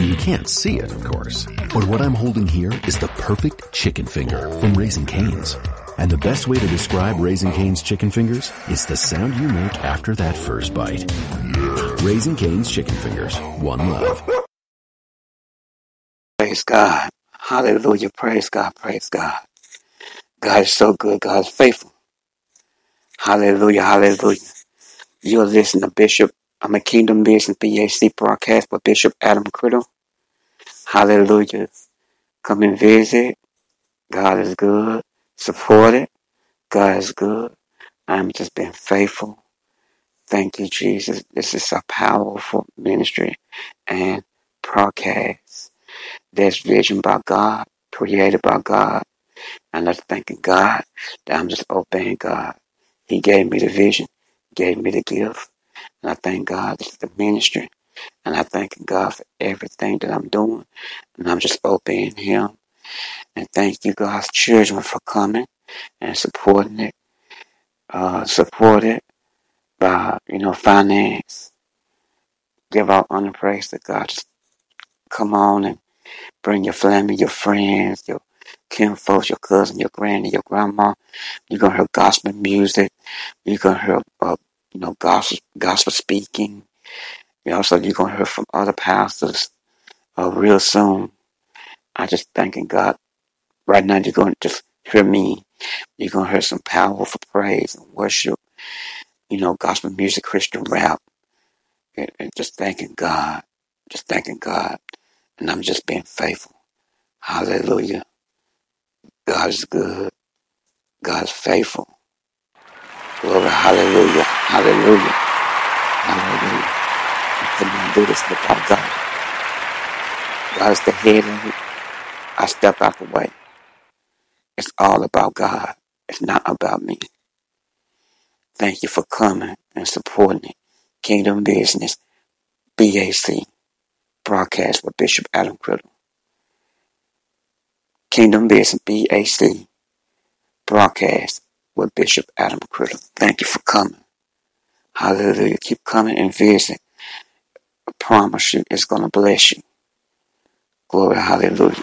You can't see it, of course. But what I'm holding here is the perfect chicken finger from Raising Cane's. And the best way to describe Raising Cane's chicken fingers is the sound you make after that first bite. Raising Cane's chicken fingers. One love. Praise God. Hallelujah. Praise God. Praise God. God is so good. God is faithful. Hallelujah. Hallelujah. You're listening to Bishop. I'm a Kingdom Business BAC broadcast with Bishop Adam Criddle. Hallelujah. Come and visit. God is good. Support it. God is good. I'm just being faithful. Thank you, Jesus. This is a powerful ministry and broadcast. There's vision by God, created by God. And I'm thanking God that I'm just obeying God. He gave me the vision, gave me the gift. And I thank God for the ministry. And I thank God for everything that I'm doing. And I'm just obeying Him. And thank you, God's children, for coming and supporting it. Uh, support it by, you know, finance. Give out honor praise to God. Just come on and bring your family, your friends, your kinfolks, your cousin, your granny, your grandma. You're going to hear gospel music. You're going to hear, uh, you know, gospel, gospel speaking. You know, so you're going to hear from other pastors uh, real soon. I just thanking God. Right now, you're going to just hear me. You're going to hear some powerful praise and worship. You know, gospel music, Christian rap. And, and just thanking God. Just thanking God. And I'm just being faithful. Hallelujah. God is good. God is faithful. Glory. Hallelujah. Hallelujah. Hallelujah. I couldn't do this without God. God is the head. I step out the way. It's all about God. It's not about me. Thank you for coming and supporting it. Kingdom Business, BAC, broadcast with Bishop Adam Criddle. Kingdom Business, BAC, broadcast with Bishop Adam Criddle. Thank you for coming. Hallelujah. Keep coming and visit. I promise you, it's going to bless you. Glory, hallelujah.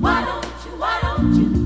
Why don't you, why don't you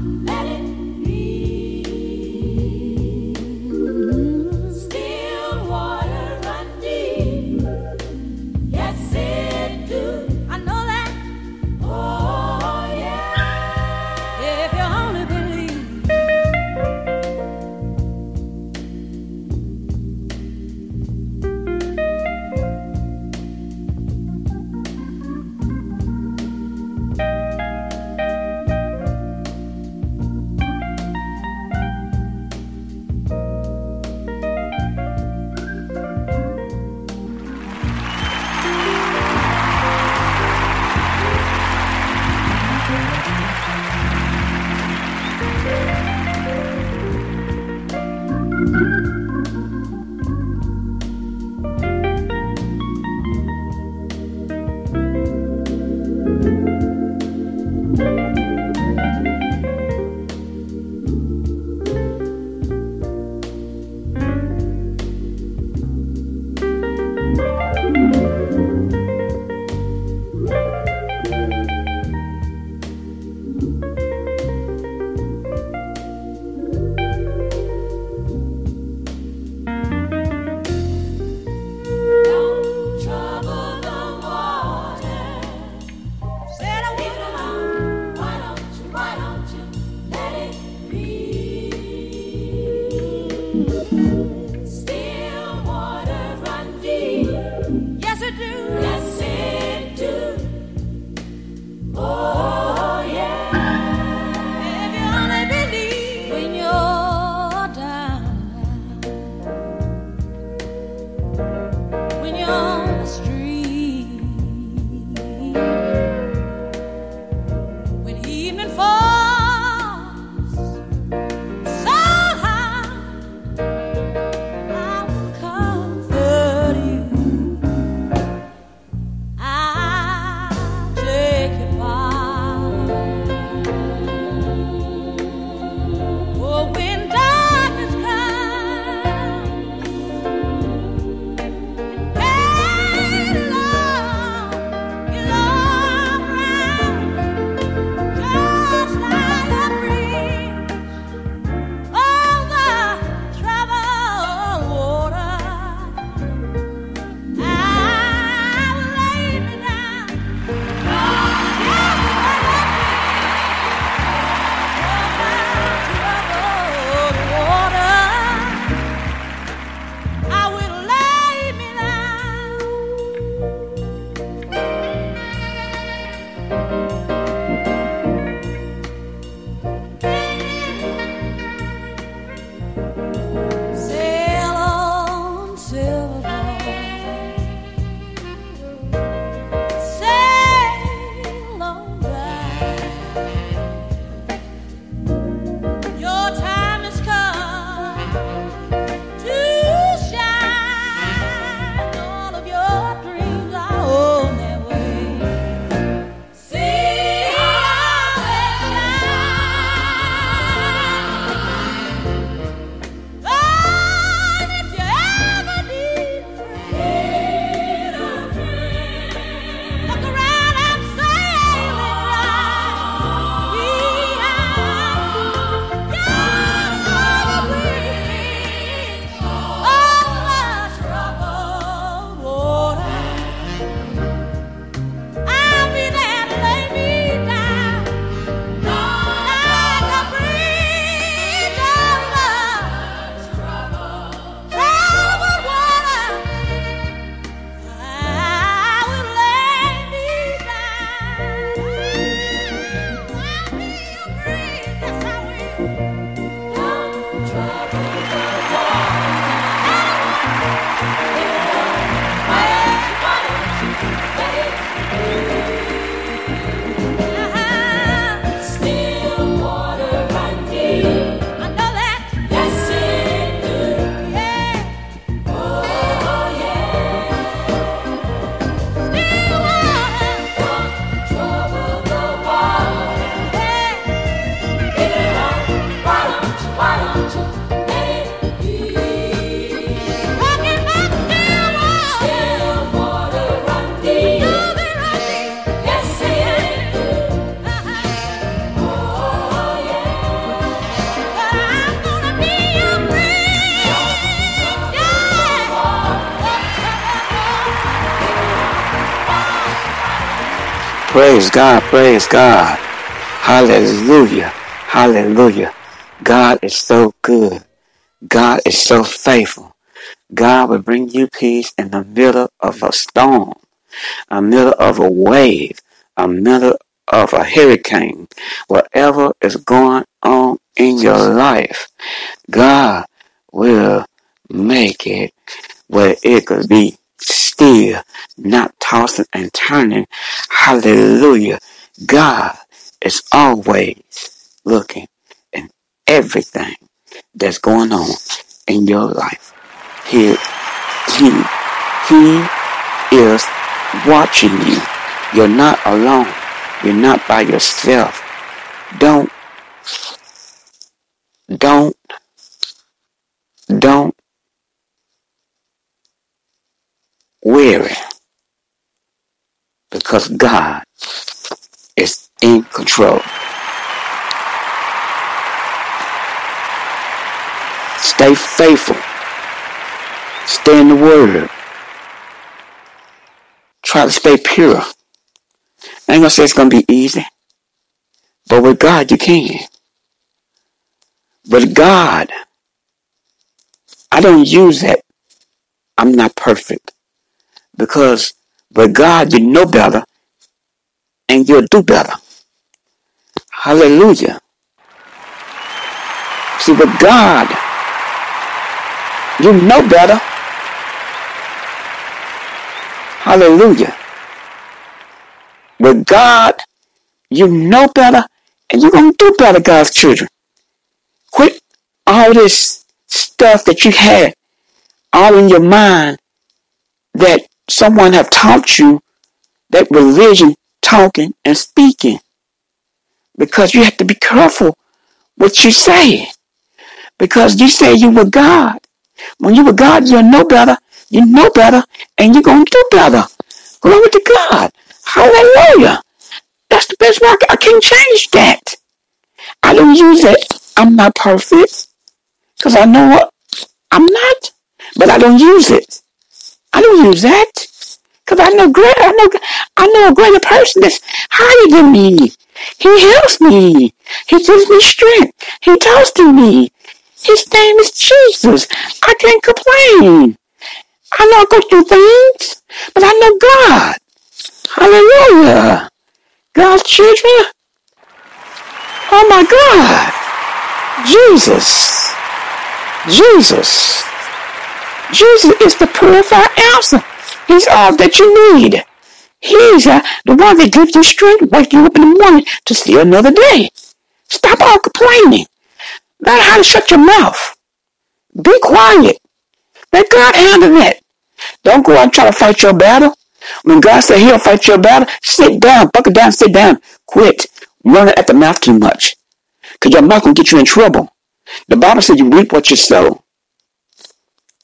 Praise God, praise God. Hallelujah, hallelujah. God is so good. God is so faithful. God will bring you peace in the middle of a storm, a middle of a wave, a middle of a hurricane, whatever is going on in your life. God will make it where it could be still, not tossing and turning. Hallelujah. God is always looking in everything that's going on in your life. He, he, he is watching you. You're not alone. You're not by yourself. Don't, don't, don't weary because God is in control. Stay faithful. Stay in the Word. Try to stay pure. I ain't gonna say it's gonna be easy, but with God you can. With God, I don't use that. I'm not perfect because with God you know better and you'll do better. Hallelujah. See, but God, you know better. Hallelujah. With God, you know better and you're going to do better, God's children. Quit all this stuff that you had all in your mind that someone have taught you that religion talking and speaking. Because you have to be careful what you say. Because you say you were God. When you were God, you know better. You know better, and you're going to do better. Glory to God. Hallelujah. That's the best way. I can't change that. I don't use it. I'm not perfect. Because I know what I'm not. But I don't use it. I don't use that. Because I know greater. I know, I know a greater person that's higher than me. He helps me. He gives me strength. He talks to me. His name is Jesus. I can't complain. I know I go through things, but I know God. Hallelujah. God's children. Oh my God. Jesus. Jesus. Jesus is the purified answer. He's all that you need. He's uh, the one that gives you strength, wake you up in the morning to see another day. Stop all complaining. Learn how to shut your mouth. Be quiet. Let God handle that. Don't go out and try to fight your battle. When God said he'll fight your battle, sit down, buckle down, sit down. Quit running at the mouth too much. Because your mouth will get you in trouble. The Bible says you reap what you sow.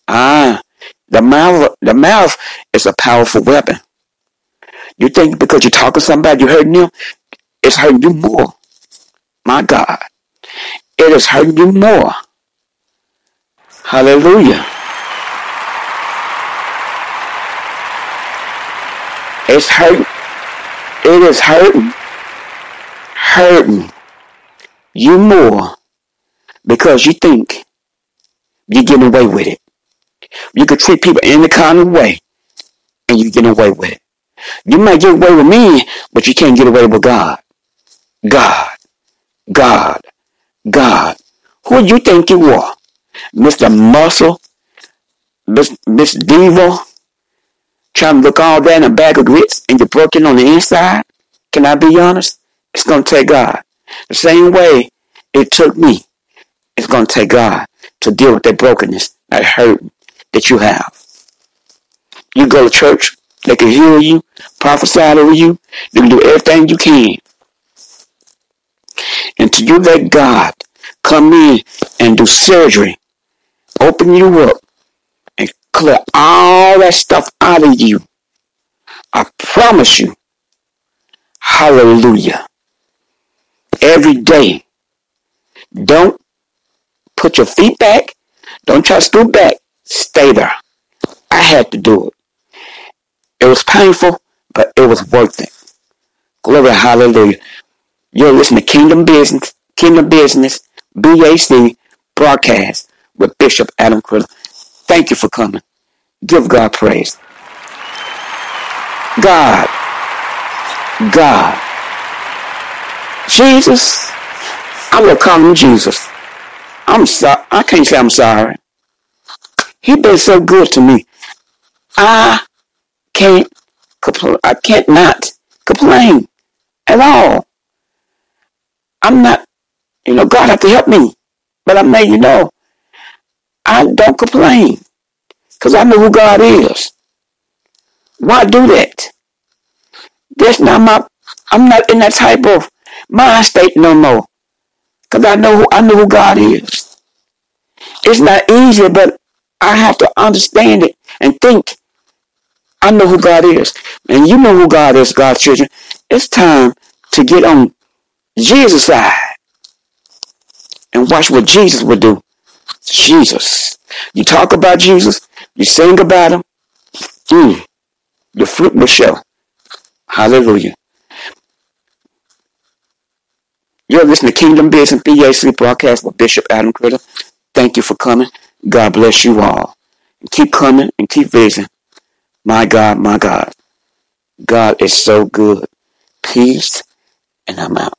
Ah, the mouth, the mouth is a powerful weapon. You think because you're talking to somebody, you're hurting them, it's hurting you more. My God. It is hurting you more. Hallelujah. It's hurting. It is hurting. Hurting you more because you think you're getting away with it. You can treat people any kind of way and you get away with it. You might get away with me, but you can't get away with God. God. God. God. Who do you think you are? Mr. Muscle? Miss, Miss Diva? Trying to look all that in a bag of grits and you're broken on the inside? Can I be honest? It's going to take God. The same way it took me. It's going to take God to deal with that brokenness, that hurt that you have. You go to church, they can heal you, prophesy over you, they can do everything you can. Until you let God come in and do surgery, open you up, and clear all that stuff out of you. I promise you. Hallelujah. Every day. Don't put your feet back. Don't try to stoop back. Stay there. I had to do it. It was painful, but it was worth it. Glory, hallelujah. You're listening to Kingdom Business, Kingdom Business, BAC broadcast with Bishop Adam Critter. Thank you for coming. Give God praise. God, God, Jesus, I'm gonna call him Jesus. I'm sorry. I can't say I'm sorry. He been so good to me. I can't compl- I can't not complain at all. I'm not, you know, God have to help me. But I'm letting you know, I don't complain. Because I know who God is. Why do that? That's not my, I'm not in that type of mind state no more. Because I know who, I know who God is. It's not easy, but I have to understand it and think I know who God is. And you know who God is, God's children. It's time to get on Jesus' side and watch what Jesus would do. Jesus. You talk about Jesus, you sing about him, mm, the fruit will show. Hallelujah. You're listening to Kingdom Business BAC broadcast with Bishop Adam Critter. Thank you for coming. God bless you all. And keep coming and keep visiting. My God, my God. God is so good. Peace, and I'm out.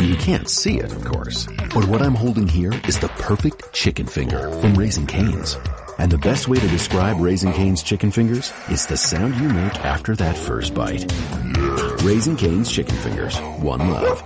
You can't see it, of course, but what I'm holding here is the perfect chicken finger from Raising Cane's. And the best way to describe Raising Cane's chicken fingers is the sound you make after that first bite. Raising Cane's chicken fingers, one love.